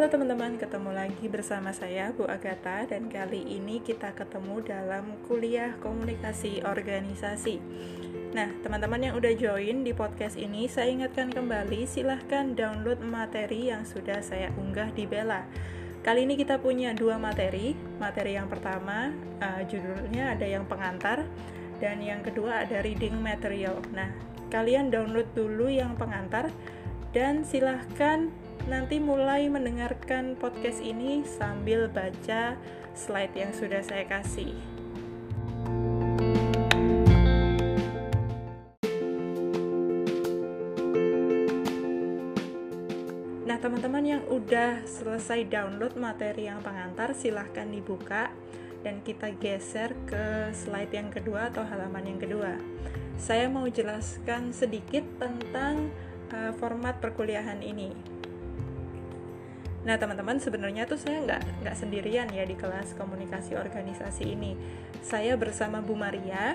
Halo teman-teman, ketemu lagi bersama saya Bu Agatha dan kali ini kita ketemu dalam kuliah komunikasi organisasi. Nah, teman-teman yang udah join di podcast ini, saya ingatkan kembali silahkan download materi yang sudah saya unggah di Bella. Kali ini kita punya dua materi. Materi yang pertama uh, judulnya ada yang pengantar dan yang kedua ada reading material. Nah, kalian download dulu yang pengantar dan silahkan nanti mulai mendengarkan podcast ini sambil baca slide yang sudah saya kasih. Nah, teman-teman yang udah selesai download materi yang pengantar, silahkan dibuka dan kita geser ke slide yang kedua atau halaman yang kedua. Saya mau jelaskan sedikit tentang uh, format perkuliahan ini. Nah teman-teman sebenarnya tuh saya nggak nggak sendirian ya di kelas komunikasi organisasi ini. Saya bersama Bu Maria.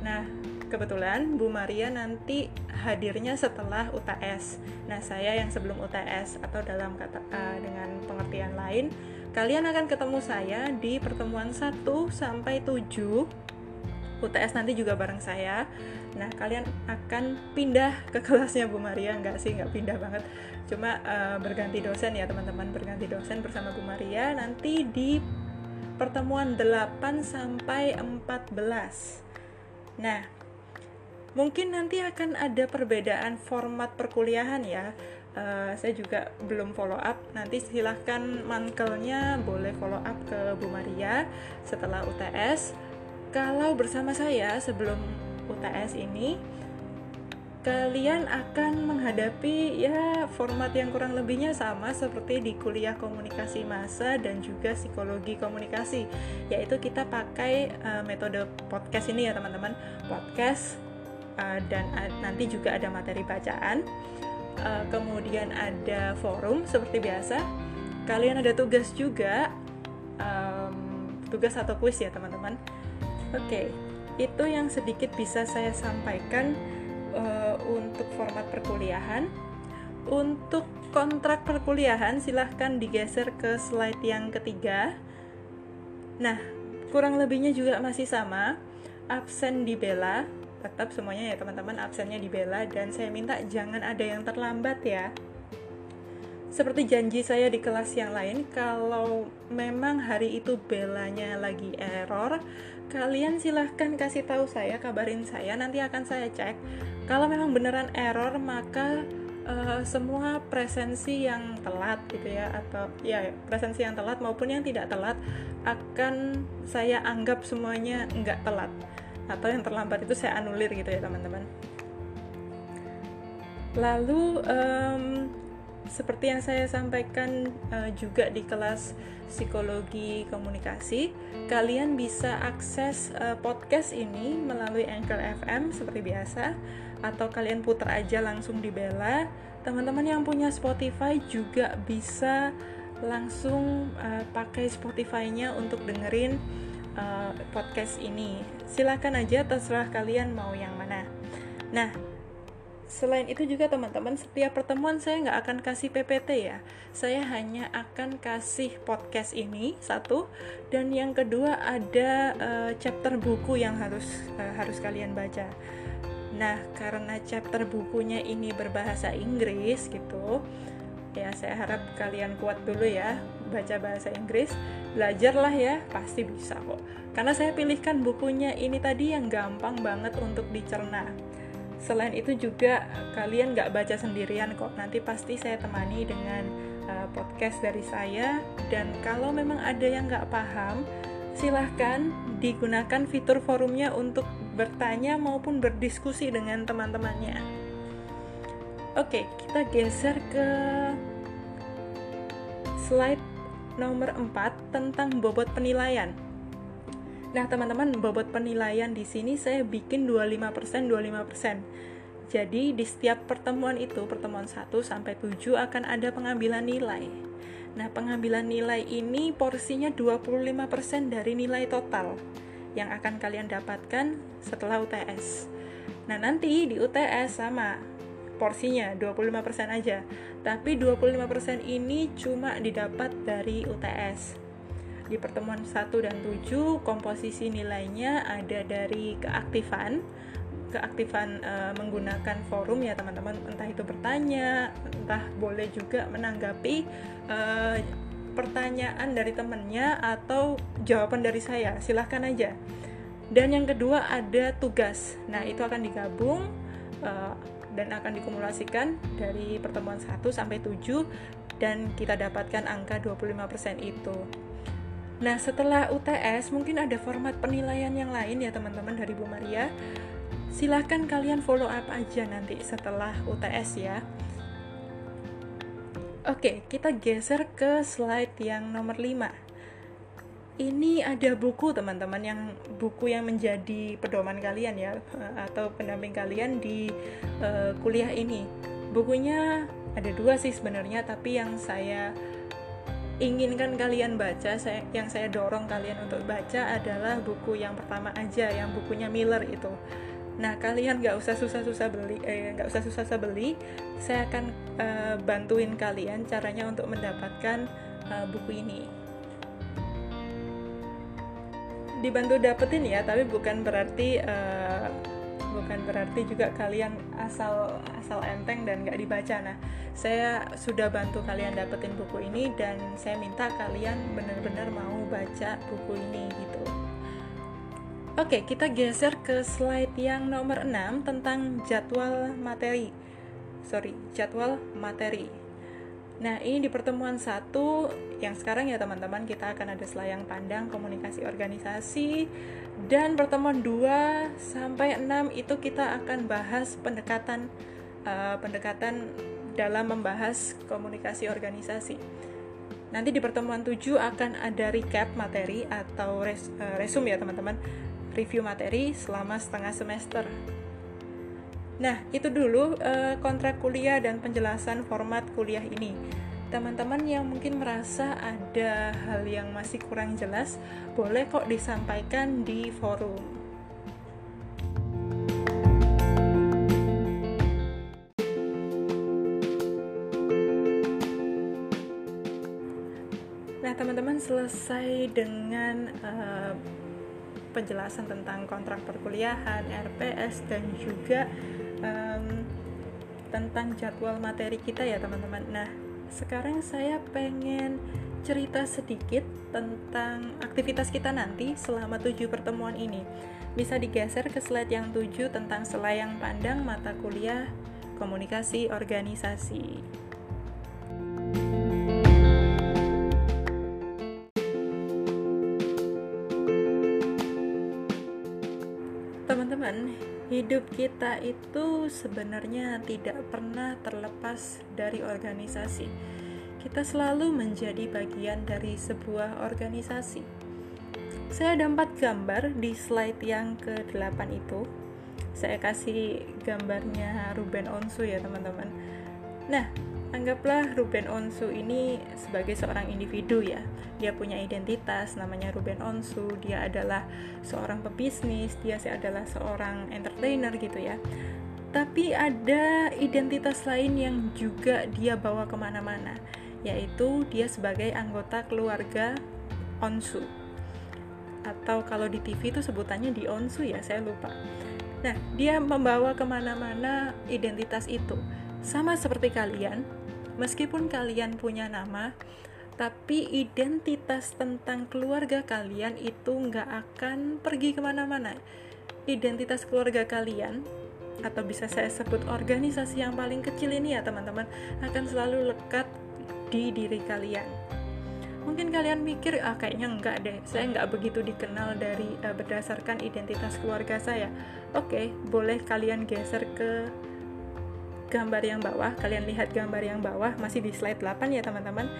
Nah kebetulan Bu Maria nanti hadirnya setelah UTS. Nah saya yang sebelum UTS atau dalam kata uh, dengan pengertian lain, kalian akan ketemu saya di pertemuan 1 sampai 7 UTS nanti juga bareng saya. Nah, kalian akan pindah ke kelasnya Bu Maria, enggak sih, enggak pindah banget. Cuma uh, berganti dosen ya, teman-teman, berganti dosen bersama Bu Maria nanti di pertemuan 8 sampai 14. Nah, mungkin nanti akan ada perbedaan format perkuliahan ya. Uh, saya juga belum follow up. Nanti silahkan mankelnya boleh follow up ke Bu Maria setelah UTS kalau bersama saya sebelum UTS ini kalian akan menghadapi ya format yang kurang lebihnya sama seperti di kuliah komunikasi massa dan juga psikologi komunikasi yaitu kita pakai uh, metode podcast ini ya teman-teman. Podcast uh, dan uh, nanti juga ada materi bacaan. Uh, kemudian ada forum seperti biasa. Kalian ada tugas juga um, tugas atau kuis ya teman-teman Oke, itu yang sedikit bisa saya sampaikan uh, untuk format perkuliahan. Untuk kontrak perkuliahan, silahkan digeser ke slide yang ketiga. Nah, kurang lebihnya juga masih sama. Absen di bela, tetap semuanya ya teman-teman absennya di bela dan saya minta jangan ada yang terlambat ya seperti janji saya di kelas yang lain, kalau memang hari itu belanya lagi error, kalian silahkan kasih tahu saya, kabarin saya, nanti akan saya cek. Kalau memang beneran error, maka uh, semua presensi yang telat gitu ya, atau ya presensi yang telat maupun yang tidak telat akan saya anggap semuanya nggak telat atau yang terlambat itu saya anulir gitu ya teman-teman. Lalu um, seperti yang saya sampaikan uh, juga di kelas psikologi komunikasi, kalian bisa akses uh, podcast ini melalui Anchor FM seperti biasa atau kalian putar aja langsung di Bella. Teman-teman yang punya Spotify juga bisa langsung uh, pakai Spotify-nya untuk dengerin uh, podcast ini. Silakan aja terserah kalian mau yang mana. Nah, Selain itu juga teman-teman, setiap pertemuan saya nggak akan kasih PPT ya. Saya hanya akan kasih podcast ini satu, dan yang kedua ada uh, chapter buku yang harus uh, harus kalian baca. Nah, karena chapter bukunya ini berbahasa Inggris gitu, ya saya harap kalian kuat dulu ya baca bahasa Inggris. Belajarlah ya, pasti bisa kok. Karena saya pilihkan bukunya ini tadi yang gampang banget untuk dicerna Selain itu juga kalian nggak baca sendirian kok. Nanti pasti saya temani dengan uh, podcast dari saya. Dan kalau memang ada yang nggak paham, silahkan digunakan fitur forumnya untuk bertanya maupun berdiskusi dengan teman-temannya. Oke, kita geser ke slide nomor 4 tentang bobot penilaian. Nah, teman-teman, bobot penilaian di sini saya bikin 25%, 25%. Jadi, di setiap pertemuan itu, pertemuan 1 sampai 7 akan ada pengambilan nilai. Nah, pengambilan nilai ini porsinya 25% dari nilai total yang akan kalian dapatkan setelah UTS. Nah, nanti di UTS sama porsinya 25% aja. Tapi 25% ini cuma didapat dari UTS. Di pertemuan 1 dan 7 komposisi nilainya ada dari keaktifan, keaktifan e, menggunakan forum ya teman-teman, entah itu bertanya, entah boleh juga menanggapi e, pertanyaan dari temennya atau jawaban dari saya. Silahkan aja. Dan yang kedua ada tugas. Nah, itu akan digabung uh, dan akan dikumulasikan dari pertemuan 1 sampai 7 dan kita dapatkan angka 25% itu. Nah, setelah UTS mungkin ada format penilaian yang lain ya teman-teman dari Bu Maria. Silahkan kalian follow up aja nanti setelah UTS ya. Oke, kita geser ke slide yang nomor 5 ini ada buku teman-teman yang buku yang menjadi pedoman kalian ya eh, atau pendamping kalian di uh, kuliah ini bukunya ada dua sih sebenarnya tapi yang saya inginkan kalian baca saya yang saya dorong kalian untuk baca adalah buku yang pertama aja yang bukunya Miller itu. Nah kalian nggak usah susah-susah beli eh, nggak usah susah-susah beli. Saya akan uh, bantuin kalian caranya untuk mendapatkan uh, buku ini. Dibantu dapetin ya tapi bukan berarti uh, bukan berarti juga kalian asal asal enteng dan nggak dibaca nah saya sudah bantu kalian dapetin buku ini dan saya minta kalian benar-benar mau baca buku ini gitu Oke, kita geser ke slide yang nomor 6 tentang jadwal materi. Sorry, jadwal materi. Nah, ini di pertemuan satu yang sekarang ya teman-teman kita akan ada selayang pandang komunikasi organisasi dan pertemuan 2 sampai 6 itu kita akan bahas pendekatan uh, pendekatan dalam membahas komunikasi organisasi. Nanti di pertemuan 7 akan ada recap materi atau res, uh, resume ya teman-teman, review materi selama setengah semester. Nah, itu dulu uh, kontrak kuliah dan penjelasan format kuliah ini. Teman-teman yang mungkin merasa ada hal yang masih kurang jelas, boleh kok disampaikan di forum. Nah, teman-teman selesai dengan uh, penjelasan tentang kontrak perkuliahan, RPS, dan juga um, tentang jadwal materi kita ya teman-teman. Nah, sekarang saya pengen cerita sedikit tentang aktivitas kita nanti selama tujuh pertemuan ini. Bisa digeser ke slide yang tujuh tentang selayang pandang mata kuliah komunikasi organisasi. Hidup kita itu sebenarnya tidak pernah terlepas dari organisasi. Kita selalu menjadi bagian dari sebuah organisasi. Saya ada empat gambar di slide yang ke-8 itu. Saya kasih gambarnya Ruben Onsu ya teman-teman. Nah, Anggaplah Ruben Onsu ini sebagai seorang individu ya. Dia punya identitas namanya Ruben Onsu, dia adalah seorang pebisnis, dia adalah seorang entertainer gitu ya. Tapi ada identitas lain yang juga dia bawa ke mana-mana, yaitu dia sebagai anggota keluarga Onsu. Atau kalau di TV itu sebutannya di Onsu ya, saya lupa. Nah, dia membawa ke mana-mana identitas itu. Sama seperti kalian, Meskipun kalian punya nama, tapi identitas tentang keluarga kalian itu nggak akan pergi ke mana-mana. Identitas keluarga kalian, atau bisa saya sebut organisasi yang paling kecil ini ya teman-teman, akan selalu lekat di diri kalian. Mungkin kalian mikir, ah kayaknya enggak deh, saya nggak begitu dikenal dari uh, berdasarkan identitas keluarga saya. Oke, boleh kalian geser ke gambar yang bawah, kalian lihat gambar yang bawah masih di slide 8 ya teman-teman.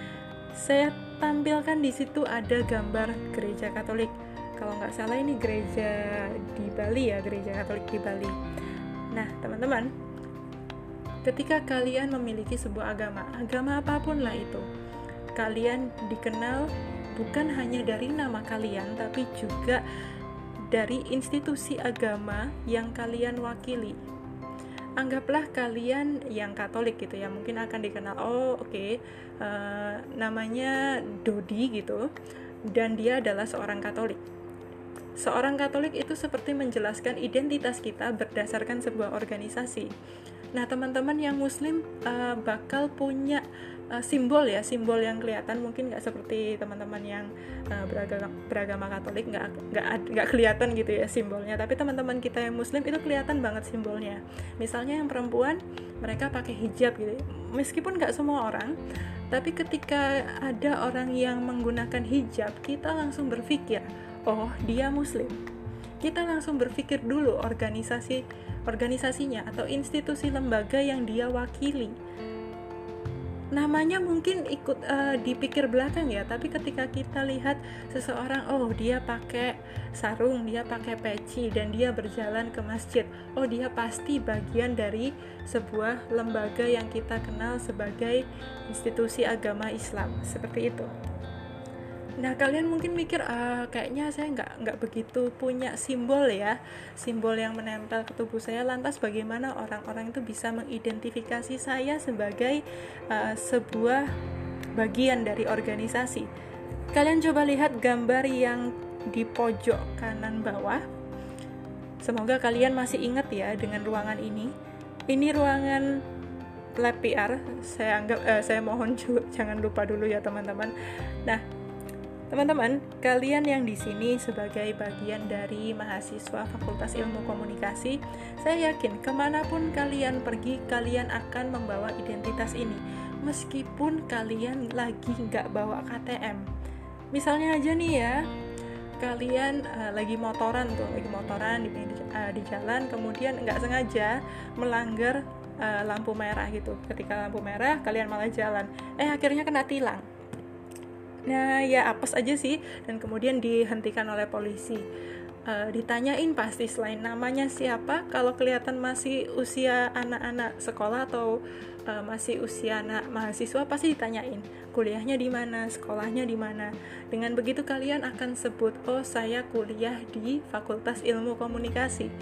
Saya tampilkan di situ ada gambar gereja Katolik. Kalau nggak salah ini gereja di Bali ya, gereja Katolik di Bali. Nah, teman-teman, ketika kalian memiliki sebuah agama, agama apa pun lah itu, kalian dikenal bukan hanya dari nama kalian, tapi juga dari institusi agama yang kalian wakili anggaplah kalian yang Katolik gitu ya mungkin akan dikenal oh oke okay, uh, eh, namanya Dodi gitu dan dia adalah seorang Katolik. Seorang Katolik itu seperti menjelaskan identitas kita berdasarkan sebuah organisasi. Nah teman-teman yang Muslim uh, bakal punya uh, simbol ya simbol yang kelihatan. Mungkin nggak seperti teman-teman yang uh, beragama beragama Katolik nggak nggak nggak kelihatan gitu ya simbolnya. Tapi teman-teman kita yang Muslim itu kelihatan banget simbolnya. Misalnya yang perempuan mereka pakai hijab gitu. Meskipun nggak semua orang tapi ketika ada orang yang menggunakan hijab kita langsung berpikir oh dia Muslim. Kita langsung berpikir dulu organisasi organisasinya atau institusi lembaga yang dia wakili namanya mungkin ikut uh, dipikir belakang ya tapi ketika kita lihat seseorang oh dia pakai sarung dia pakai peci dan dia berjalan ke masjid oh dia pasti bagian dari sebuah lembaga yang kita kenal sebagai institusi agama Islam. Seperti itu Nah kalian mungkin mikir ah, kayaknya saya nggak nggak begitu punya simbol ya simbol yang menempel ke tubuh saya. Lantas bagaimana orang-orang itu bisa mengidentifikasi saya sebagai uh, sebuah bagian dari organisasi? Kalian coba lihat gambar yang di pojok kanan bawah. Semoga kalian masih ingat ya dengan ruangan ini. Ini ruangan lab PR. Saya anggap uh, saya mohon jangan lupa dulu ya teman-teman. Nah Teman-teman, kalian yang di sini sebagai bagian dari mahasiswa Fakultas Ilmu Komunikasi, saya yakin ke mana pun kalian pergi, kalian akan membawa identitas ini, meskipun kalian lagi nggak bawa KTM. Misalnya aja nih ya, kalian uh, lagi motoran tuh, lagi motoran di, uh, di jalan, kemudian nggak sengaja melanggar uh, lampu merah gitu. Ketika lampu merah, kalian malah jalan, eh akhirnya kena tilang Nah, ya apes aja sih dan kemudian dihentikan oleh polisi. Uh, ditanyain pasti selain namanya siapa, kalau kelihatan masih usia anak-anak sekolah atau uh, masih usia anak mahasiswa pasti ditanyain kuliahnya di mana, sekolahnya di mana. Dengan begitu kalian akan sebut, "Oh, saya kuliah di Fakultas Ilmu Komunikasi."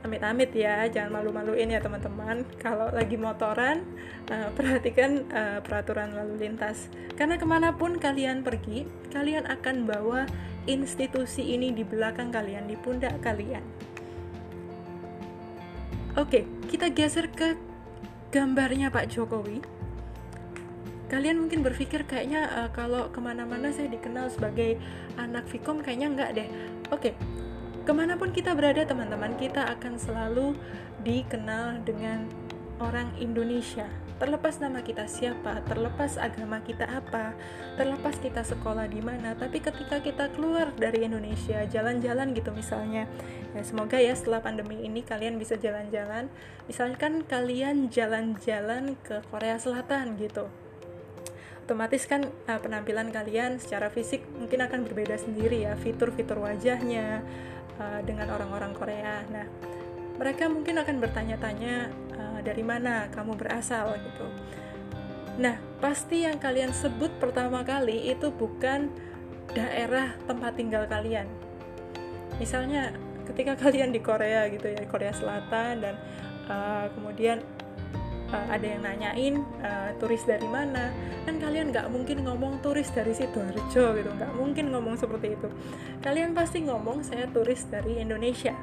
Amit-amit ya jangan malu-maluin ya teman-teman. Kalau lagi motoran uh, perhatikan uh, peraturan lalu lintas. Karena ke mana pun kalian pergi kalian akan bawa institusi ini di belakang kalian di pundak kalian. Oke kita geser ke gambarnya Pak Jokowi. Kalian mungkin berpikir kayaknya uh, kalau ke mana-mana saya dikenal sebagai anak Vkom kayaknya enggak deh. Oke ke mana pun kita berada teman-teman kita akan selalu dikenal dengan orang Indonesia. Terlepas nama kita siapa terlepas agama kita apa terlepas kita sekolah di mana tapi ketika kita keluar dari Indonesia jalan-jalan gitu misalnya. Ya semoga ya setelah pandemi ini kalian bisa jalan-jalan. Misalkan kalian jalan-jalan ke Korea Selatan gitu. Otomatis kan uh, penampilan kalian secara fisik mungkin akan berbeda sendiri ya fitur-fitur wajahnya uh, dengan orang-orang Korea. Nah, mereka mungkin akan bertanya-tanya uh, dari mana kamu berasal gitu. Nah, pasti yang kalian sebut pertama kali itu bukan daerah tempat tinggal kalian. Misalnya ketika kalian di Korea gitu ya, Korea Selatan dan uh, kemudian uh, ada yang nanyain uh, turis dari mana? Kan kalian nggak mungkin ngomong turis dari sidoarjo gitu nggak mungkin ngomong seperti itu. Kalian pasti ngomong saya turis dari Indonesia.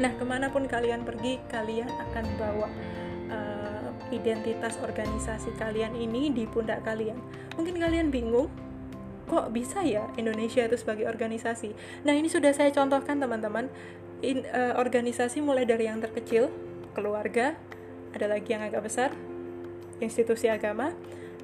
Nah ke mana pun kalian pergi kalian akan bawa uh, identitas organisasi kalian ini di pundak kalian. Mungkin kalian bingung kok bisa ya Indonesia itu sebagai organisasi? Nah ini sudah saya contohkan teman-teman. Uh, organisasi mulai dari yang terkecil keluarga ada lagi yang agak besar? Institusi agama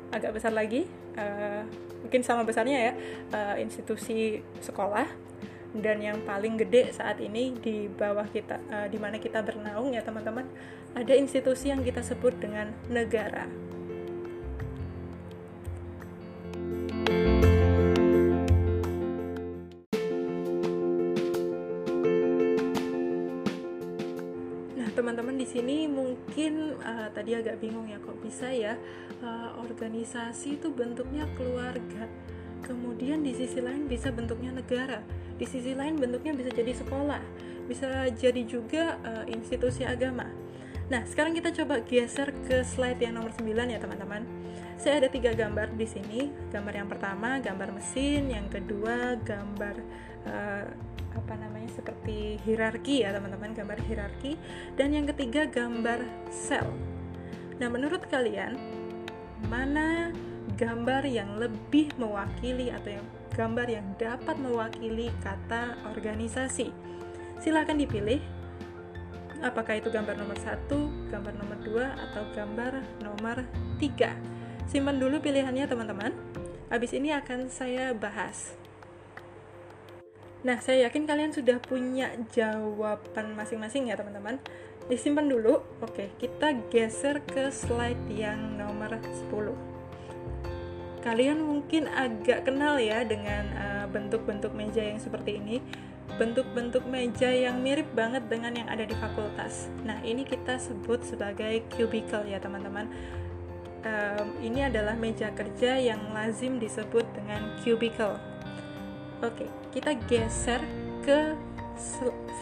agak besar lagi uh, mungkin sama besarnya ya uh, institusi sekolah. Dan yang paling gede saat ini di bawah kita uh, di mana kita bernaung ya teman-teman ada institusi yang kita sebut dengan negara mungkin uh, tadi agak bingung ya kok bisa ya uh, organisasi itu bentuknya keluarga. Kemudian di sisi lain bisa bentuknya negara. Di sisi lain bentuknya bisa jadi sekolah. Bisa jadi juga uh, institusi agama. Nah, sekarang kita coba geser ke slide yang nomor 9 ya teman-teman. Saya ada tiga gambar di sini. Gambar yang pertama gambar mesin, yang kedua gambar uh, apa namanya seperti hierarki ya teman-teman, gambar hierarki, dan yang ketiga gambar sel. Nah, menurut kalian mana gambar yang lebih mewakili atau yang gambar yang dapat mewakili kata organisasi? Silahkan dipilih apakah itu gambar nomor satu, gambar nomor dua, atau gambar nomor tiga. Simpan dulu pilihannya teman-teman. Habis ini akan saya bahas. Nah, saya yakin kalian sudah punya jawaban masing-masing ya teman-teman. Disimpan dulu. Oke, kita geser ke slide yang nomor 10. Kalian mungkin agak kenal ya dengan eh, bentuk-bentuk uh, meja yang seperti ini. Bentuk-bentuk meja yang mirip banget dengan yang ada di fakultas. Nah, ini kita sebut sebagai cubicle ya teman-teman um, ini adalah meja kerja yang lazim disebut dengan cubicle. Oke, kita geser ke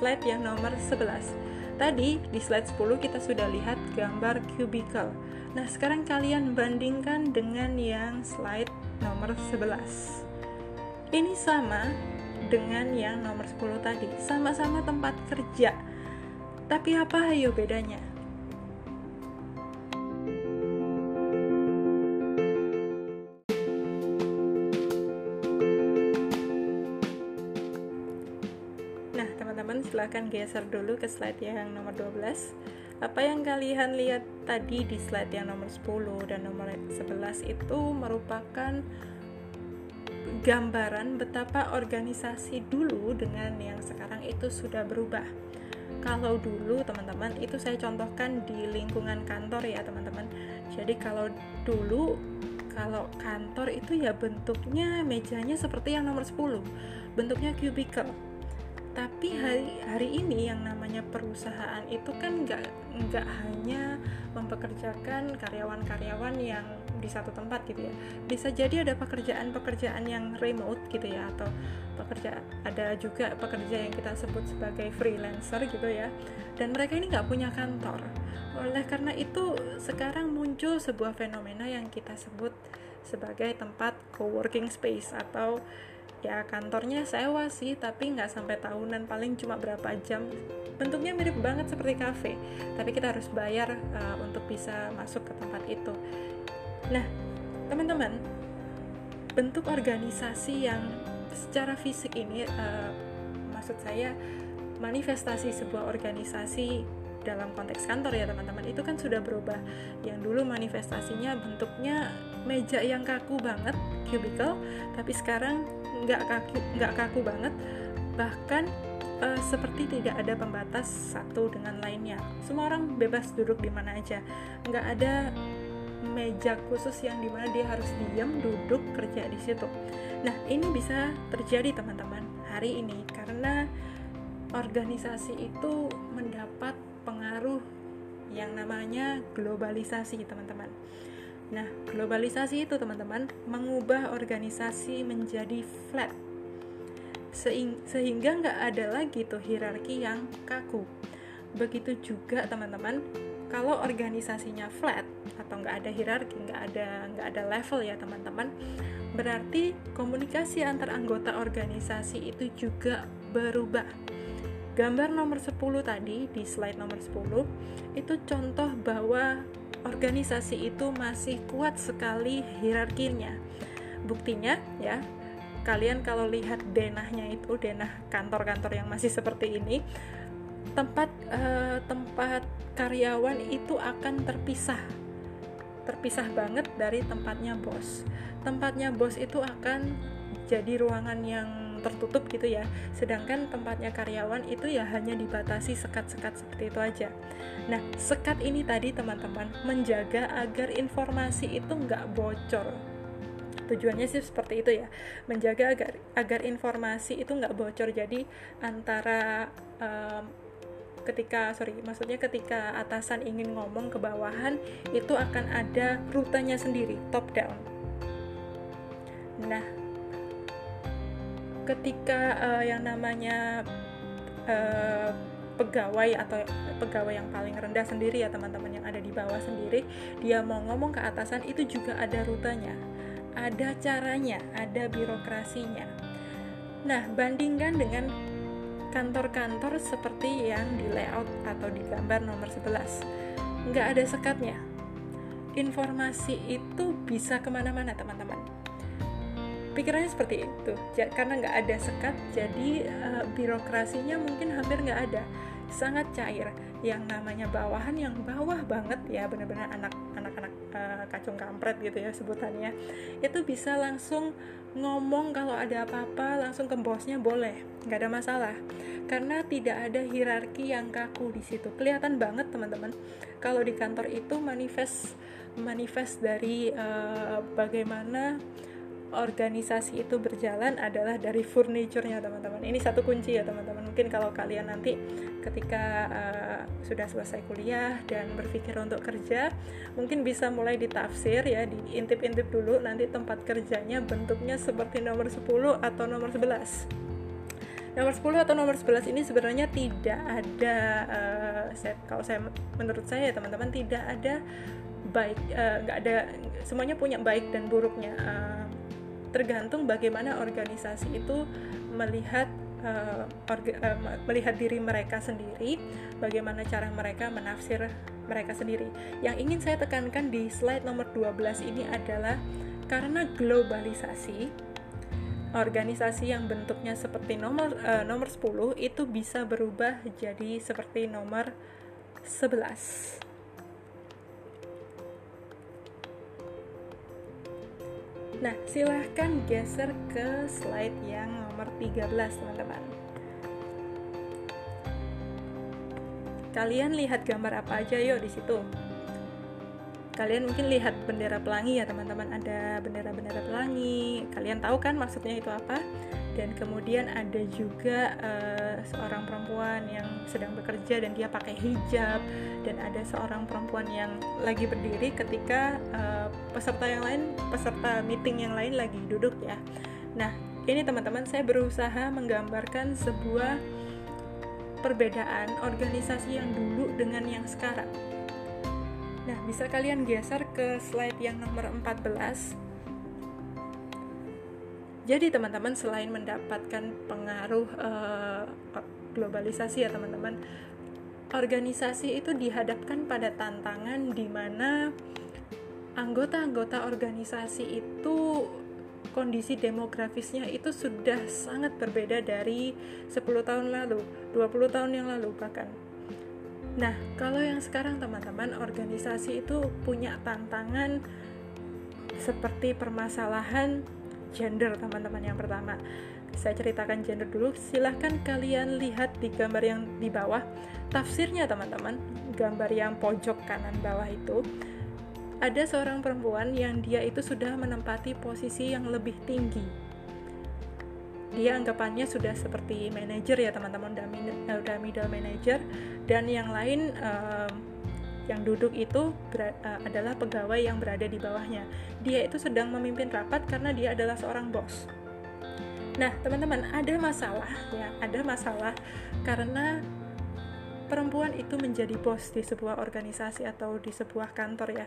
slide yang nomor 11. Tadi di slide 10 kita sudah lihat gambar cubicle. Nah, sekarang kalian bandingkan dengan yang slide nomor 11. Ini sama dengan yang nomor 10 tadi, sama-sama tempat kerja. Tapi apa ayo bedanya? Silahkan geser dulu ke slide yang nomor 12 apa yang kalian lihat tadi di slide yang nomor 10 dan nomor 11 itu merupakan gambaran betapa organisasi dulu dengan yang sekarang itu sudah berubah. Kalau dulu teman-teman itu saya contohkan di lingkungan kantor ya teman-teman. Jadi kalau dulu kalau kantor itu ya bentuknya mejanya seperti yang nomor 10 bentuknya cubicle tapi hari hari ini yang namanya perusahaan itu kan nggak nggak hanya mempekerjakan karyawan-karyawan yang di satu tempat gitu ya. Bisa jadi ada pekerjaan-pekerjaan yang remote gitu ya atau pekerja ada juga pekerja yang kita sebut sebagai freelancer gitu ya. Dan mereka ini nggak punya kantor. Oleh karena itu sekarang muncul sebuah fenomena yang kita sebut sebagai tempat co-working space atau ya kantornya sewa sih tapi nggak sampai tahunan paling cuma berapa jam. Bentuknya mirip banget seperti kafe tapi kita harus bayar uh, untuk bisa masuk ke tempat itu. Nah teman-teman bentuk organisasi yang secara fisik ini uh, maksud saya manifestasi sebuah organisasi dalam konteks kantor ya teman-teman. Itu kan sudah berubah. Yang dulu manifestasinya bentuknya meja yang kaku banget cubicle tapi sekarang nggak kaku nggak kaku banget. Bahkan uh, seperti tidak ada pembatas satu dengan lainnya. Semua orang bebas duduk di mana aja. Nggak ada meja khusus yang di mana dia harus diam duduk kerja di situ. Nah ini bisa terjadi teman-teman hari ini. Karena organisasi itu mendapat pengaruh yang namanya globalisasi teman-teman Nah, globalisasi itu teman-teman mengubah organisasi menjadi flat sehingga nggak ada lagi tuh hierarki yang kaku. Begitu juga teman-teman, kalau organisasinya flat atau nggak ada hierarki, nggak ada nggak ada level ya teman-teman, berarti komunikasi antar anggota organisasi itu juga berubah. Gambar nomor 10 tadi di slide nomor 10 itu contoh bahwa organisasi itu masih kuat sekali hierarkinya. Buktinya ya, kalian kalau lihat denahnya itu denah kantor-kantor yang masih seperti ini, tempat uh, tempat karyawan itu akan terpisah. Terpisah banget dari tempatnya bos. Tempatnya bos itu akan jadi ruangan yang tertutup gitu ya. Sedangkan tempatnya karyawan itu ya hanya dibatasi sekat-sekat seperti itu aja. Nah sekat ini tadi teman-teman menjaga agar informasi itu nggak bocor. Tujuannya sih seperti itu ya menjaga agar agar informasi itu nggak bocor. Jadi antara um, ketika sorry maksudnya ketika atasan ingin ngomong ke bawahan itu akan ada rutenya sendiri top down. Nah ketika uh, yang namanya uh, pegawai atau pegawai yang paling rendah sendiri ya teman-teman yang ada di bawah sendiri dia mau ngomong ke atasan itu juga ada rutanya ada caranya ada birokrasinya. Nah bandingkan dengan kantor-kantor seperti yang di layout atau di gambar nomor 11 nggak ada sekatnya. Informasi itu bisa ke mana-mana teman-teman pikirannya seperti itu. Karena nggak ada sekat jadi uh, birokrasinya mungkin hampir nggak ada. Sangat cair. Yang namanya bawahan yang bawah banget ya benar-benar anak anak-anak uh, kacung kampret gitu ya sebutannya itu bisa langsung ngomong kalau ada apa-apa langsung ke bosnya boleh. Nggak ada masalah. Karena tidak ada hierarki yang kaku di situ. Kelihatan banget teman-teman kalau di kantor itu manifest manifest dari uh, bagaimana organisasi itu berjalan adalah dari furniturnya teman-teman. Ini satu kunci ya teman-teman. Mungkin kalau kalian nanti ketika uh, sudah selesai kuliah dan berpikir untuk kerja mungkin bisa mulai ditafsir ya diintip-intip dulu. Nanti tempat kerjanya bentuknya seperti nomor 10 atau nomor 11 nomor 10 atau nomor 11 ini sebenarnya tidak ada uh, saya, kalau saya menurut saya teman-teman tidak ada baik eh, nggak uh, ada semuanya punya baik dan buruknya. Uh, tergantung bagaimana organisasi itu melihat uh, orga, uh, melihat diri mereka sendiri bagaimana cara mereka menafsir mereka sendiri. Yang ingin saya tekankan di slide nomor 12 ini adalah karena globalisasi organisasi yang bentuknya seperti nomor uh, nomor 10 itu bisa berubah jadi seperti nomor 11 Nah, silahkan geser ke slide yang nomor 13, teman-teman. Kalian lihat gambar apa aja yuk di situ. Kalian mungkin lihat bendera pelangi ya, teman-teman. Ada bendera-bendera pelangi. Kalian tahu kan maksudnya itu apa? dan kemudian ada juga uh, seorang perempuan yang sedang bekerja dan dia pakai hijab dan ada seorang perempuan yang lagi berdiri ketika uh, peserta yang lain peserta meeting yang lain lagi duduk ya nah ini teman-teman saya berusaha menggambarkan sebuah perbedaan organisasi yang dulu dengan yang sekarang nah bisa kalian geser ke slide yang nomor 14 jadi teman-teman selain mendapatkan pengaruh uh, globalisasi ya teman-teman, organisasi itu dihadapkan pada tantangan di mana anggota-anggota organisasi itu kondisi demografisnya itu sudah sangat berbeda dari 10 tahun lalu, 20 tahun yang lalu bahkan. Nah, kalau yang sekarang teman-teman organisasi itu punya tantangan seperti permasalahan gender teman-teman yang pertama. Saya ceritakan gender dulu. Silahkan kalian lihat di gambar yang di bawah tafsirnya teman-teman. Gambar yang pojok kanan bawah itu. Ada seorang perempuan yang dia itu sudah menempati posisi yang lebih tinggi dia anggapannya sudah seperti manajer ya teman-teman udah middle manager dan yang lain um, yang duduk itu uh, adalah pegawai yang berada di bawahnya. Dia itu sedang memimpin rapat karena dia adalah seorang bos. Nah, teman-teman, ada masalah ya, ada masalah karena perempuan itu menjadi bos di sebuah organisasi atau di sebuah kantor ya.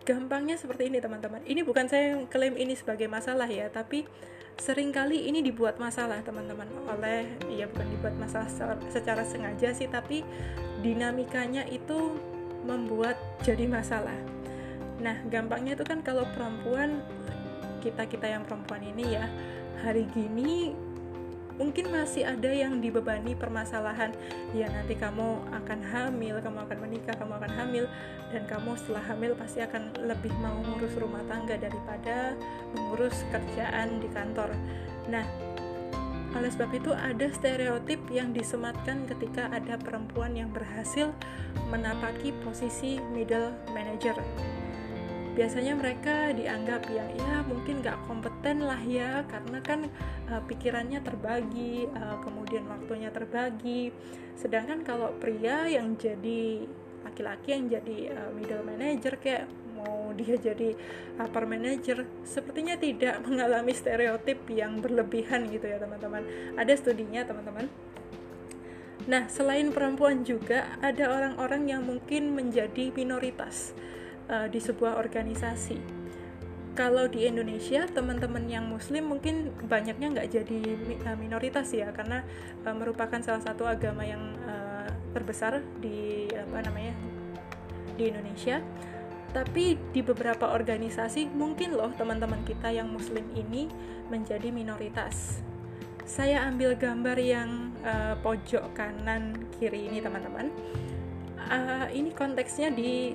Gampangnya seperti ini, teman-teman. Ini bukan saya yang klaim ini sebagai masalah ya, tapi sering kali ini dibuat masalah, teman-teman, oleh ya bukan dibuat masalah secara sengaja sih, tapi dinamikanya itu membuat jadi masalah. Nah, gampangnya itu kan kalau perempuan kita-kita yang perempuan ini ya, hari gini mungkin masih ada yang dibebani permasalahan ya nanti kamu akan hamil, kamu akan menikah, kamu akan hamil dan kamu setelah hamil pasti akan lebih mau ngurus rumah tangga daripada mengurus kerjaan di kantor. Nah, oleh sebab itu ada stereotip yang disematkan ketika ada perempuan yang berhasil menapaki posisi middle manager. Biasanya mereka dianggap yang ya mungkin gak kompeten lah ya karena kan uh, pikirannya terbagi, uh, kemudian waktunya terbagi. Sedangkan kalau pria yang jadi laki-laki yang jadi uh, middle manager kayak mau dia jadi upper manager sepertinya tidak mengalami stereotip yang berlebihan gitu ya teman-teman. Ada studinya teman-teman. Nah, selain perempuan juga ada orang-orang yang mungkin menjadi minoritas uh, di sebuah organisasi. Kalau di Indonesia, teman-teman yang Muslim mungkin banyaknya nggak jadi uh, minoritas ya, karena uh, merupakan salah satu agama yang uh, terbesar di apa namanya di Indonesia. Tapi di beberapa organisasi mungkin loh teman-teman kita yang Muslim ini menjadi minoritas saya ambil gambar yang uh, pojok kanan kiri ini teman-teman uh, ini konteksnya di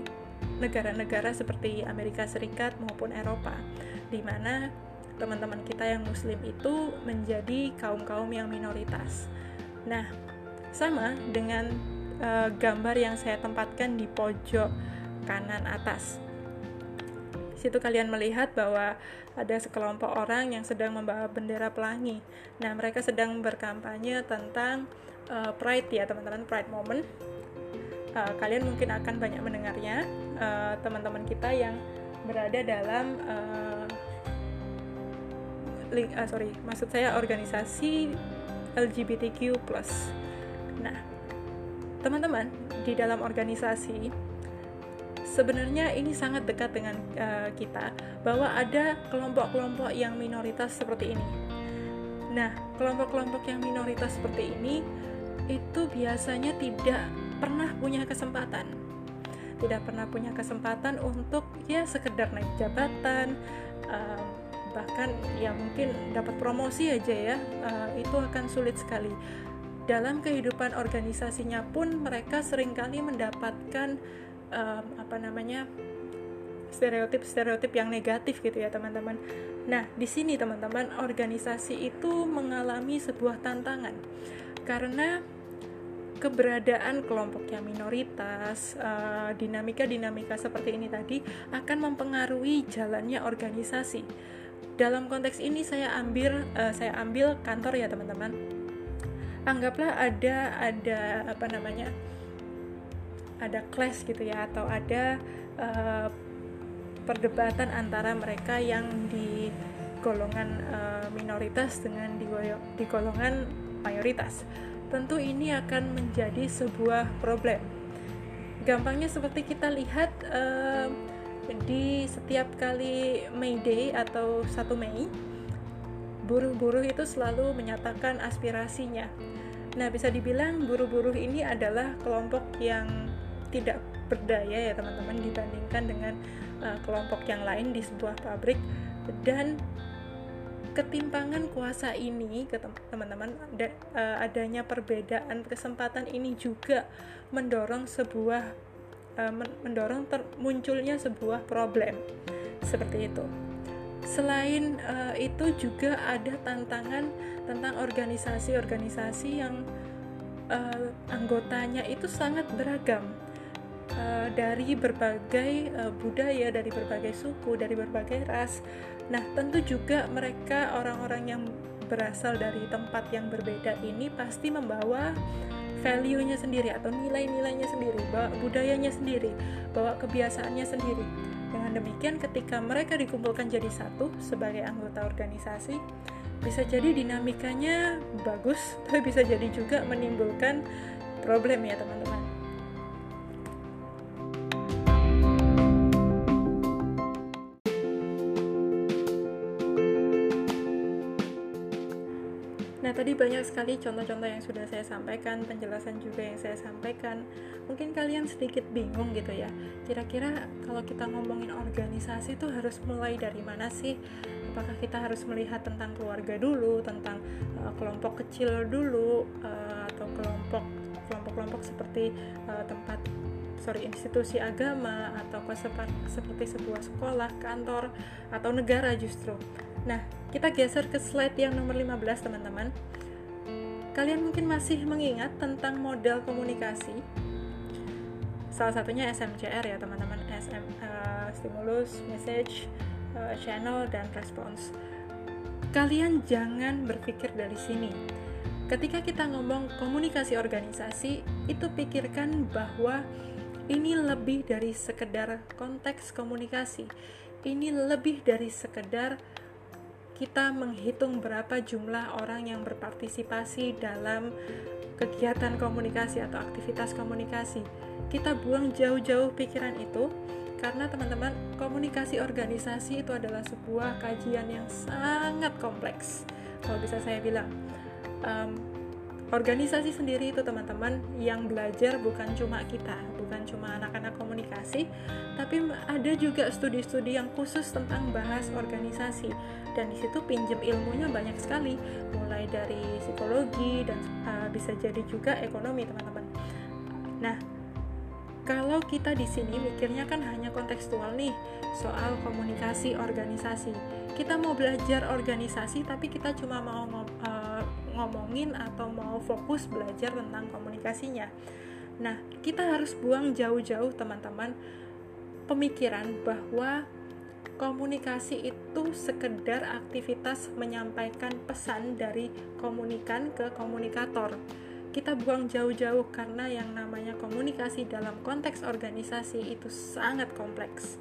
negara-negara seperti Amerika Serikat maupun Eropa di mana teman-teman kita yang muslim itu menjadi kaum-kaum yang minoritas nah sama dengan uh, gambar yang saya tempatkan di pojok kanan atas situ kalian melihat bahwa ada sekelompok orang yang sedang membawa bendera pelangi. Nah, mereka sedang berkampanye tentang uh, Pride ya, teman-teman, Pride Moment. Uh, kalian mungkin akan banyak mendengarnya, uh, teman-teman kita yang berada dalam uh, link, uh, sorry, maksud saya organisasi LGBTQ+. Nah, teman-teman di dalam organisasi sebenarnya ini sangat dekat dengan uh, kita bahwa ada kelompok-kelompok yang minoritas seperti ini. Nah, kelompok-kelompok yang minoritas seperti ini itu biasanya tidak pernah punya kesempatan. Tidak pernah punya kesempatan untuk ya sekedar naik jabatan uh, bahkan ya mungkin dapat promosi aja ya. Uh, itu akan sulit sekali. Dalam kehidupan organisasinya pun mereka sering kali mendapatkan um, apa namanya stereotip-stereotip yang negatif gitu ya teman-teman. Nah di sini teman-teman organisasi itu mengalami sebuah tantangan karena keberadaan kelompok yang minoritas, dinamika-dinamika uh, seperti ini tadi akan mempengaruhi jalannya organisasi. Dalam konteks ini saya ambil uh, saya ambil kantor ya teman-teman. Anggaplah ada ada apa namanya ada clash gitu ya atau ada uh, perdebatan antara mereka yang di golongan uh, minoritas dengan di, di golongan mayoritas. Tentu ini akan menjadi sebuah problem. Gampangnya seperti kita lihat uh, di setiap kali May Day atau 1 Mei, buruh-buruh itu selalu menyatakan aspirasinya. Nah, bisa dibilang buruh-buruh ini adalah kelompok yang tidak berdaya ya teman-teman dibandingkan dengan uh, kelompok yang lain di sebuah pabrik dan ketimpangan kuasa ini ke teman-teman uh, adanya perbedaan kesempatan ini juga mendorong sebuah uh, mendorong munculnya sebuah problem. Seperti itu. Selain uh, itu juga ada tantangan tentang organisasi-organisasi yang uh, anggotanya itu sangat beragam uh, dari berbagai uh, budaya, dari berbagai suku, dari berbagai ras. Nah, tentu juga mereka orang-orang yang berasal dari tempat yang berbeda ini pasti membawa value-nya sendiri atau nilai-nilainya sendiri, bawa budayanya sendiri, bawa kebiasaannya sendiri. Dengan demikian, ketika mereka dikumpulkan jadi satu sebagai anggota organisasi, bisa jadi dinamikanya bagus, tapi bisa jadi juga menimbulkan problem ya teman-teman. Tadi banyak sekali contoh-contoh yang sudah saya sampaikan, penjelasan juga yang saya sampaikan. Mungkin kalian sedikit bingung gitu ya. Kira-kira kalau kita ngomongin organisasi itu harus mulai dari mana sih? Apakah kita harus melihat tentang keluarga dulu, tentang uh, kelompok kecil dulu, uh, atau kelompok kelompok-kelompok seperti uh, tempat sorry institusi agama atau seperti sebuah sekolah, kantor atau negara justru. Nah, kita geser ke slide yang nomor 15 teman-teman. Kalian mungkin masih mengingat tentang model komunikasi. Salah satunya SMCR ya teman-teman, SM uh, stimulus, message, uh, channel dan response. Kalian jangan berpikir dari sini. Ketika kita ngomong komunikasi organisasi, itu pikirkan bahwa ini lebih dari sekedar konteks komunikasi. Ini lebih dari sekedar kita menghitung berapa jumlah orang yang berpartisipasi dalam kegiatan komunikasi atau aktivitas komunikasi. Kita buang jauh-jauh pikiran itu karena teman-teman komunikasi organisasi itu adalah sebuah kajian yang sangat kompleks. Kalau bisa saya bilang, um, organisasi sendiri itu teman-teman yang belajar bukan cuma kita, bukan cuma anak-anak komunikasi, tapi ada juga studi-studi yang khusus tentang bahas organisasi dan di situ pinjem ilmunya banyak sekali, mulai dari psikologi dan uh, bisa jadi juga ekonomi teman-teman. Nah, kalau kita di sini mikirnya kan hanya kontekstual nih soal komunikasi organisasi. Kita mau belajar organisasi tapi kita cuma mau uh, ngomongin atau mau fokus belajar tentang komunikasinya. Nah, kita harus buang jauh-jauh teman-teman pemikiran bahwa komunikasi itu sekedar aktivitas menyampaikan pesan dari komunikan ke komunikator. Kita buang jauh-jauh karena yang namanya komunikasi dalam konteks organisasi itu sangat kompleks.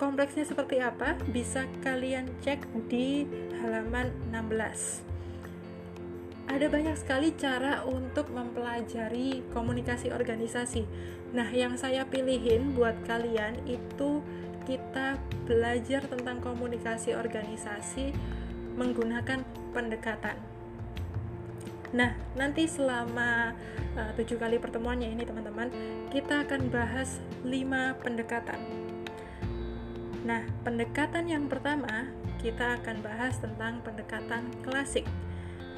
Kompleksnya seperti apa? Bisa kalian cek di halaman 16 ada banyak sekali cara untuk mempelajari komunikasi organisasi. Nah, yang saya pilihin buat kalian itu kita belajar tentang komunikasi organisasi menggunakan pendekatan. Nah, nanti selama uh, tujuh kali pertemuannya ini teman-teman, kita akan bahas lima pendekatan. Nah, pendekatan yang pertama kita akan bahas tentang pendekatan klasik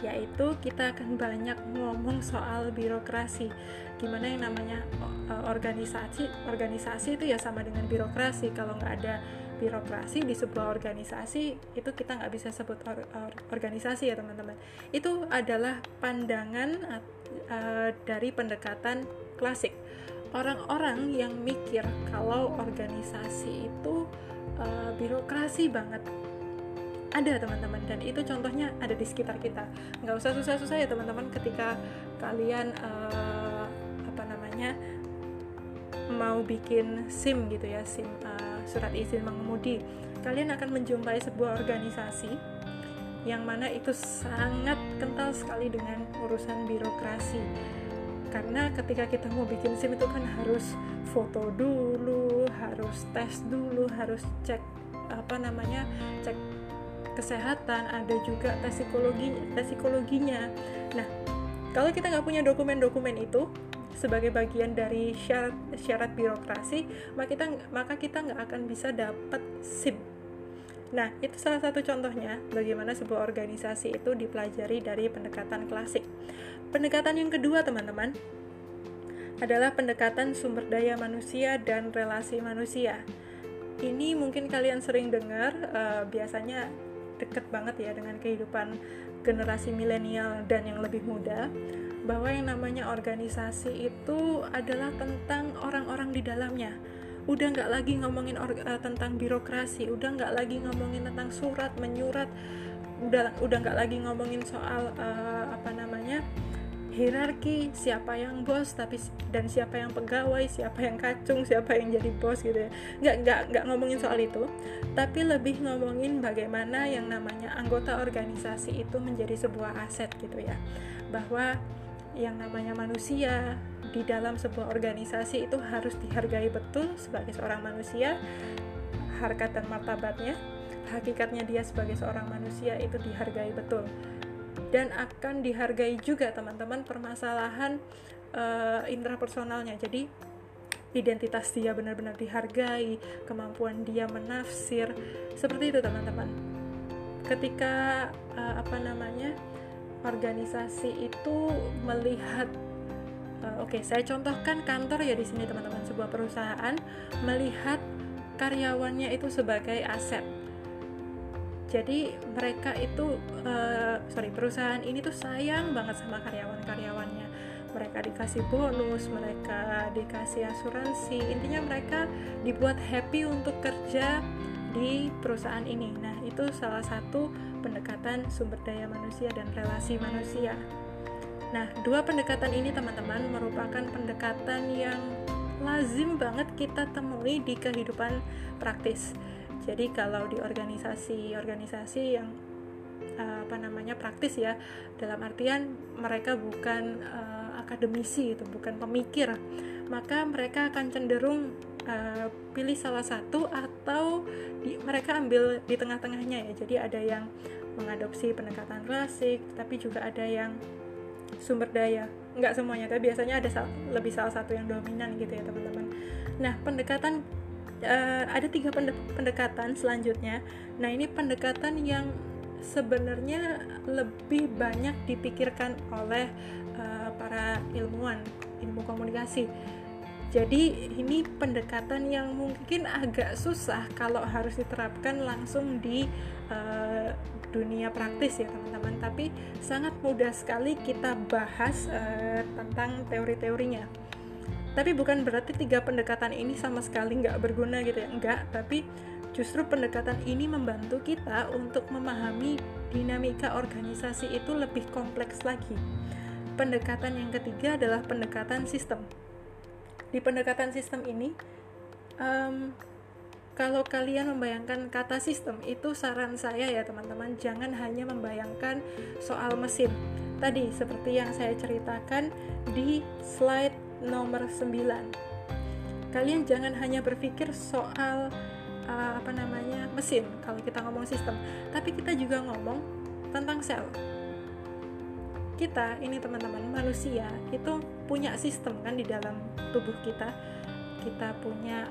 yaitu kita akan banyak ngomong soal birokrasi. Gimana yang namanya uh, organisasi organisasi itu ya sama dengan birokrasi. Kalau nggak ada birokrasi di sebuah organisasi itu kita nggak bisa sebut or, or, organisasi ya teman-teman. Itu adalah pandangan uh, dari pendekatan klasik. Orang-orang yang mikir kalau organisasi itu uh, birokrasi banget ada teman-teman. Dan itu contohnya ada di sekitar kita. Nggak usah susah-susah ya teman-teman ketika kalian uh, apa namanya mau bikin SIM gitu ya SIM uh, surat izin mengemudi. Kalian akan menjumpai sebuah organisasi yang mana itu sangat kental sekali dengan urusan birokrasi. Karena ketika kita mau bikin SIM itu kan harus foto dulu, harus tes dulu, harus cek apa namanya, cek kesehatan, ada juga tes psikologi, tes psikologinya. Nah, kalau kita nggak punya dokumen-dokumen itu sebagai bagian dari syarat syarat birokrasi, maka kita maka kita nggak akan bisa dapat SIM. Nah, itu salah satu contohnya bagaimana sebuah organisasi itu dipelajari dari pendekatan klasik. Pendekatan yang kedua, teman-teman, adalah pendekatan sumber daya manusia dan relasi manusia. Ini mungkin kalian sering dengar, uh, biasanya deket banget ya dengan kehidupan generasi milenial dan yang lebih muda bahwa yang namanya organisasi itu adalah tentang orang-orang di dalamnya. Udah nggak lagi ngomongin uh, tentang birokrasi udah nggak lagi ngomongin tentang surat menyurat udah udah nggak lagi ngomongin soal uh, apa namanya hierarki siapa yang bos tapi dan siapa yang pegawai siapa yang kacung siapa yang jadi bos gitu ya. Nggak nggak nggak ngomongin soal itu tapi lebih ngomongin bagaimana yang namanya anggota organisasi itu menjadi sebuah aset gitu ya. Bahwa yang namanya manusia di dalam sebuah organisasi itu harus dihargai betul sebagai seorang manusia harkat dan martabatnya hakikatnya dia sebagai seorang manusia itu dihargai betul dan akan dihargai juga teman-teman permasalahan uh, intrapersonalnya jadi identitas dia benar-benar dihargai kemampuan dia menafsir seperti itu teman-teman. Ketika uh, apa namanya organisasi itu melihat uh, oke okay, saya contohkan kantor ya di sini teman-teman sebuah perusahaan melihat karyawannya itu sebagai aset jadi mereka itu uh, sorry perusahaan ini tuh sayang banget sama karyawan-karyawannya. Mereka dikasih bonus mereka dikasih asuransi. Intinya mereka dibuat happy untuk kerja di perusahaan ini. Nah itu salah satu pendekatan sumber daya manusia dan relasi manusia. Nah dua pendekatan ini teman-teman merupakan pendekatan yang lazim banget kita temui di kehidupan praktis jadi kalau di organisasi-organisasi yang uh, apa namanya praktis ya dalam artian mereka bukan uh, akademisi itu bukan pemikir maka mereka akan cenderung uh, pilih salah satu atau di, mereka ambil di tengah-tengahnya ya. Jadi ada yang mengadopsi pendekatan klasik tapi juga ada yang sumber daya. Nggak semuanya tapi biasanya ada sal lebih salah satu yang dominan gitu ya teman-teman. Nah pendekatan uh, ada tiga pendekatan selanjutnya. Nah ini pendekatan yang sebenarnya lebih banyak dipikirkan oleh uh, para ilmuwan ilmu komunikasi. Jadi ini pendekatan yang mungkin agak susah kalau harus diterapkan langsung di uh, dunia praktis ya teman-teman. Tapi sangat mudah sekali kita bahas uh, tentang teori-teorinya tapi bukan berarti tiga pendekatan ini sama sekali nggak berguna gitu ya. Enggak tapi justru pendekatan ini membantu kita untuk memahami dinamika organisasi itu lebih kompleks lagi. Pendekatan yang ketiga adalah pendekatan sistem. Di pendekatan sistem ini um, kalau kalian membayangkan kata sistem itu saran saya ya teman-teman jangan hanya membayangkan soal mesin. Tadi seperti yang saya ceritakan di slide nomor 9 kalian jangan hanya berpikir soal uh, apa namanya mesin kalau kita ngomong sistem. Tapi kita juga ngomong tentang sel. Kita ini teman-teman manusia itu punya sistem kan di dalam tubuh kita. Kita punya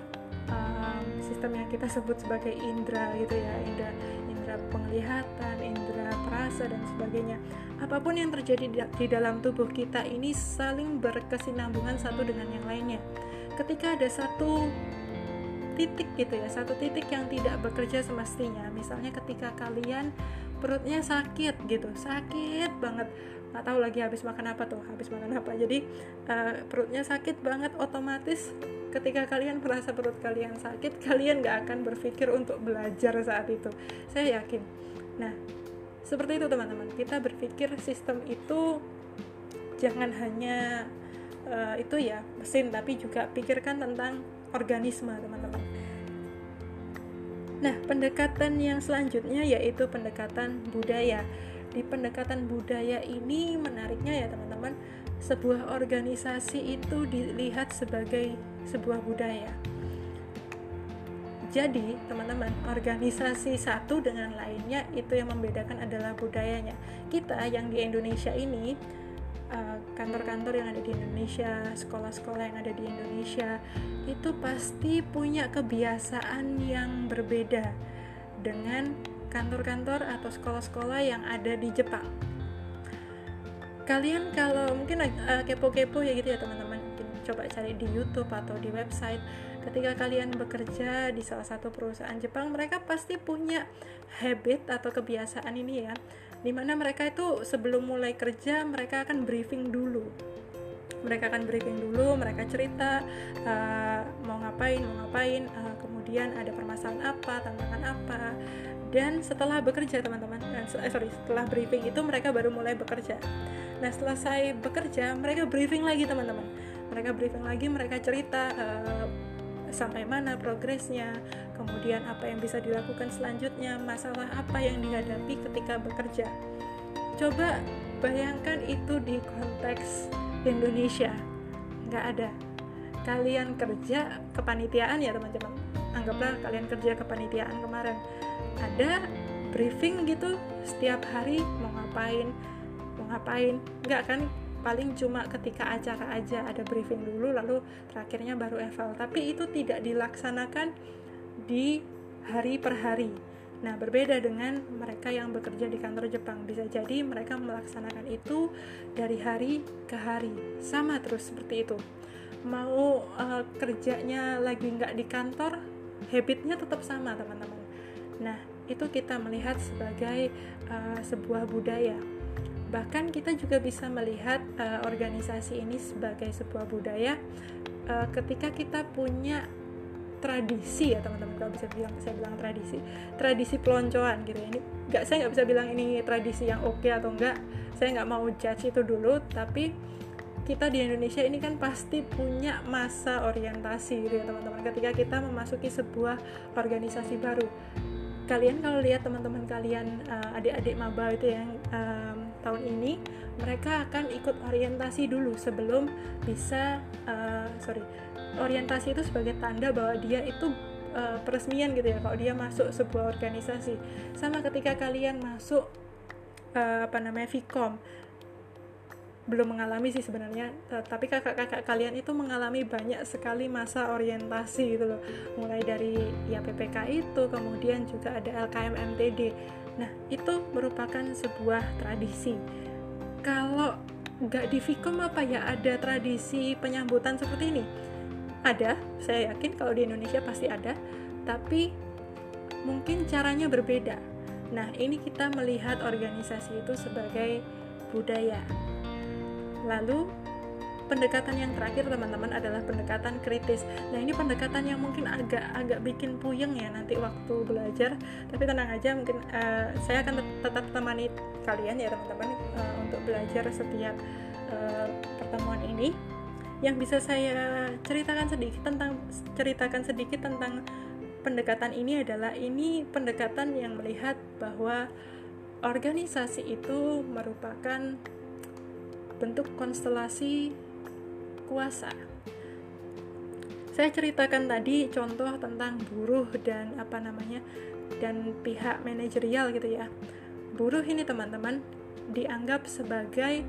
um, sistem yang kita sebut sebagai indera gitu ya. Indera indera penglihatan indera dan sebagainya. Apa pun yang terjadi di, di dalam tubuh kita ini saling berkesinambungan satu dengan yang lainnya. Ketika ada satu titik gitu ya satu titik yang tidak bekerja semestinya misalnya ketika kalian perutnya sakit gitu sakit banget. Nggak tahu lagi habis makan apa tuh habis makan apa. Jadi uh, perutnya sakit banget otomatis ketika kalian merasa perut kalian sakit kalian nggak akan berpikir untuk belajar saat itu. Saya yakin. Nah seperti itu teman-teman. Kita berpikir sistem itu jangan hanya uh, itu ya mesin tapi juga pikirkan tentang organisme teman-teman. Nah pendekatan yang selanjutnya yaitu pendekatan budaya. Di pendekatan budaya ini menariknya ya teman-teman sebuah organisasi itu dilihat sebagai sebuah budaya jadi teman-teman organisasi satu dengan lainnya itu yang membedakan adalah budayanya kita yang di Indonesia ini eh, kantor-kantor yang ada di Indonesia, sekolah-sekolah yang ada di Indonesia itu pasti punya kebiasaan yang berbeda dengan kantor-kantor atau sekolah-sekolah yang ada di Jepang. Kalian kalau mungkin uh, kepo-kepo ya gitu ya teman-teman, coba cari di YouTube atau di website. Ketika kalian bekerja di salah satu perusahaan Jepang, mereka pasti punya habit atau kebiasaan ini ya, di mana mereka itu sebelum mulai kerja mereka akan briefing dulu. Mereka akan briefing dulu, mereka cerita uh, mau ngapain, mau ngapain, uh, kemudian ada permasalahan apa, tantangan apa, dan setelah bekerja teman-teman eh, sorry setelah briefing itu mereka baru mulai bekerja. Nah setelah saya bekerja mereka briefing lagi teman-teman. Mereka briefing lagi mereka cerita uh, sampai mana progresnya kemudian apa yang bisa dilakukan selanjutnya masalah apa yang dihadapi ketika bekerja. Coba bayangkan itu di konteks Indonesia. Nggak ada. Kalian kerja kepanitiaan ya teman-teman. Anggaplah kalian kerja kepanitiaan kemarin. Ada briefing gitu setiap hari mau ngapain mau ngapain. Nggak kan paling cuma ketika acara aja ada briefing dulu lalu terakhirnya baru eval tapi itu tidak dilaksanakan di hari per hari. Nah berbeda dengan mereka yang bekerja di kantor Jepang. Bisa jadi mereka melaksanakan itu dari hari ke hari. Sama terus seperti itu. Mau uh, kerjanya lagi nggak di kantor habitnya tetap sama teman-teman. Nah itu kita melihat sebagai uh, sebuah budaya. Bahkan kita juga bisa melihat uh, organisasi ini sebagai sebuah budaya uh, ketika kita punya tradisi ya teman-teman. Kalau bisa bilang saya bilang tradisi tradisi peloncoan gitu ya. Ini nggak saya nggak bisa bilang ini tradisi yang oke okay atau enggak saya nggak mau judge itu dulu tapi kita di Indonesia ini kan pasti punya masa orientasi gitu ya teman-teman. Ketika kita memasuki sebuah organisasi baru. Kalian kalau lihat teman-teman kalian uh, adik-adik maba itu yang um, tahun ini mereka akan ikut orientasi dulu sebelum bisa uh, sorry orientasi itu sebagai tanda bahwa dia itu uh, peresmian gitu ya kalau dia masuk sebuah organisasi. Sama ketika kalian masuk uh, apa namanya Vcom belum mengalami sih sebenarnya tapi kakak-kakak kalian itu mengalami banyak sekali masa orientasi gitu loh. Mulai dari ya PPK itu kemudian juga ada LKM MTD nah itu merupakan sebuah tradisi. Kalau nggak di Vkom apa ya ada tradisi penyambutan seperti ini? Ada saya yakin kalau di Indonesia pasti ada tapi mungkin caranya berbeda. Nah ini kita melihat organisasi itu sebagai budaya. Lalu pendekatan yang terakhir teman-teman adalah pendekatan kritis. Nah ini pendekatan yang mungkin agak agak bikin puyeng ya nanti waktu belajar. Tapi tenang aja mungkin uh, saya akan tetap temani kalian ya teman-teman uh, untuk belajar setiap uh, pertemuan ini. Yang bisa saya ceritakan sedikit tentang ceritakan sedikit tentang pendekatan ini adalah ini pendekatan yang melihat bahwa organisasi itu merupakan bentuk konstelasi kuasa. Saya ceritakan tadi contoh tentang buruh dan apa namanya dan pihak manajerial gitu ya. Buruh ini teman-teman dianggap sebagai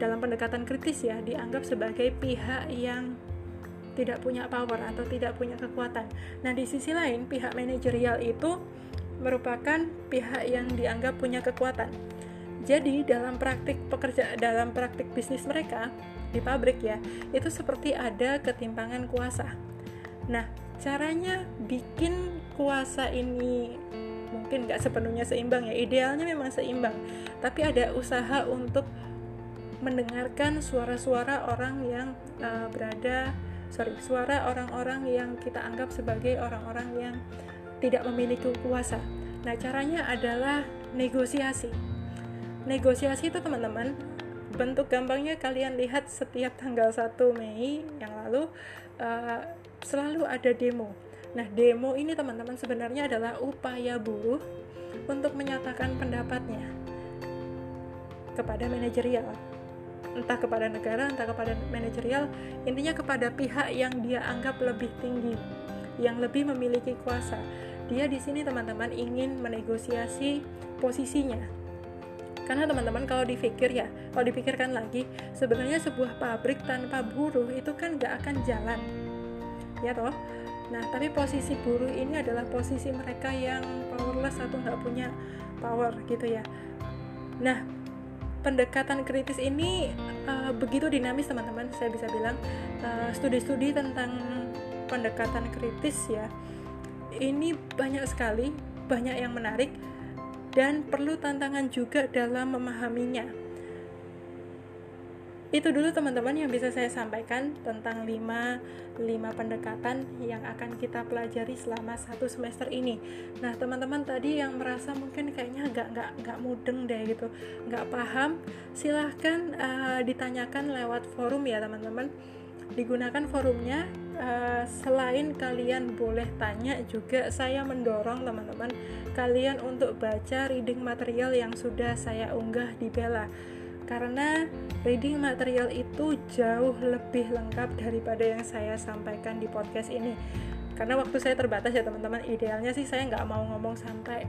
dalam pendekatan kritis ya, dianggap sebagai pihak yang tidak punya power atau tidak punya kekuatan. Nah, di sisi lain pihak manajerial itu merupakan pihak yang dianggap punya kekuatan jadi dalam praktik pekerja dalam praktik bisnis mereka di pabrik ya, itu seperti ada ketimpangan kuasa. Nah, caranya bikin kuasa ini mungkin nggak sepenuhnya seimbang ya. Idealnya memang seimbang, tapi ada usaha untuk mendengarkan suara-suara orang yang uh, berada sorry suara orang-orang yang kita anggap sebagai orang-orang yang tidak memiliki kuasa. Nah, caranya adalah negosiasi negosiasi itu teman-teman bentuk gampangnya kalian lihat setiap tanggal 1 Mei yang lalu uh, selalu ada demo. Nah demo ini teman-teman sebenarnya adalah upaya buruh untuk menyatakan pendapatnya kepada manajerial. Entah kepada negara entah kepada manajerial intinya kepada pihak yang dia anggap lebih tinggi yang lebih memiliki kuasa. Dia di sini teman-teman ingin menegosiasi posisinya karena teman-teman kalau dipikir ya, kalau dipikirkan lagi, sebenarnya sebuah pabrik tanpa buruh itu kan nggak akan jalan, ya toh. Nah, tapi posisi buruh ini adalah posisi mereka yang powerless atau nggak punya power gitu ya. Nah, pendekatan kritis ini uh, begitu dinamis teman-teman. Saya bisa bilang uh, studi-studi tentang pendekatan kritis ya, ini banyak sekali, banyak yang menarik dan perlu tantangan juga dalam memahaminya. Itu dulu teman-teman yang bisa saya sampaikan tentang 5, 5 pendekatan yang akan kita pelajari selama satu semester ini. Nah teman-teman tadi yang merasa mungkin kayaknya agak nggak nggak mudeng deh gitu, nggak paham, silahkan uh, ditanyakan lewat forum ya teman-teman digunakan forumnya uh, selain kalian boleh tanya juga saya mendorong teman-teman kalian untuk baca reading material yang sudah saya unggah di Bella. Karena reading material itu jauh lebih lengkap daripada yang saya sampaikan di podcast ini. Karena waktu saya terbatas ya teman-teman. Idealnya sih saya nggak mau ngomong sampai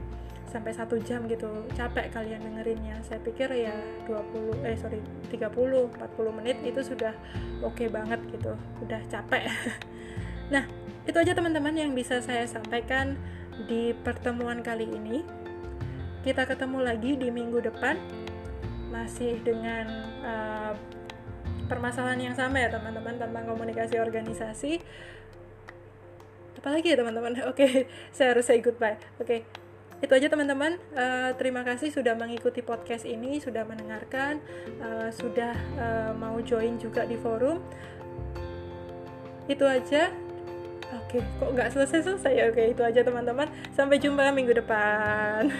sampai satu jam gitu. Capek kalian dengerinnya. Saya pikir ya 20 eh sorry 30 40 menit itu sudah oke okay banget gitu. Udah capek. Nah itu aja teman-teman yang bisa saya sampaikan di pertemuan kali ini. Kita ketemu lagi di minggu depan masih dengan uh, permasalahan yang sama ya teman-teman tentang komunikasi organisasi. Apalagi ya teman-teman? Oke okay, saya harus say goodbye. Oke okay itu aja teman-teman. Uh, terima kasih sudah mengikuti podcast ini sudah mendengarkan uh, sudah uh, mau join juga di forum. Itu aja. Oke kok nggak selesai selesai oke itu aja teman-teman. Sampai jumpa minggu depan.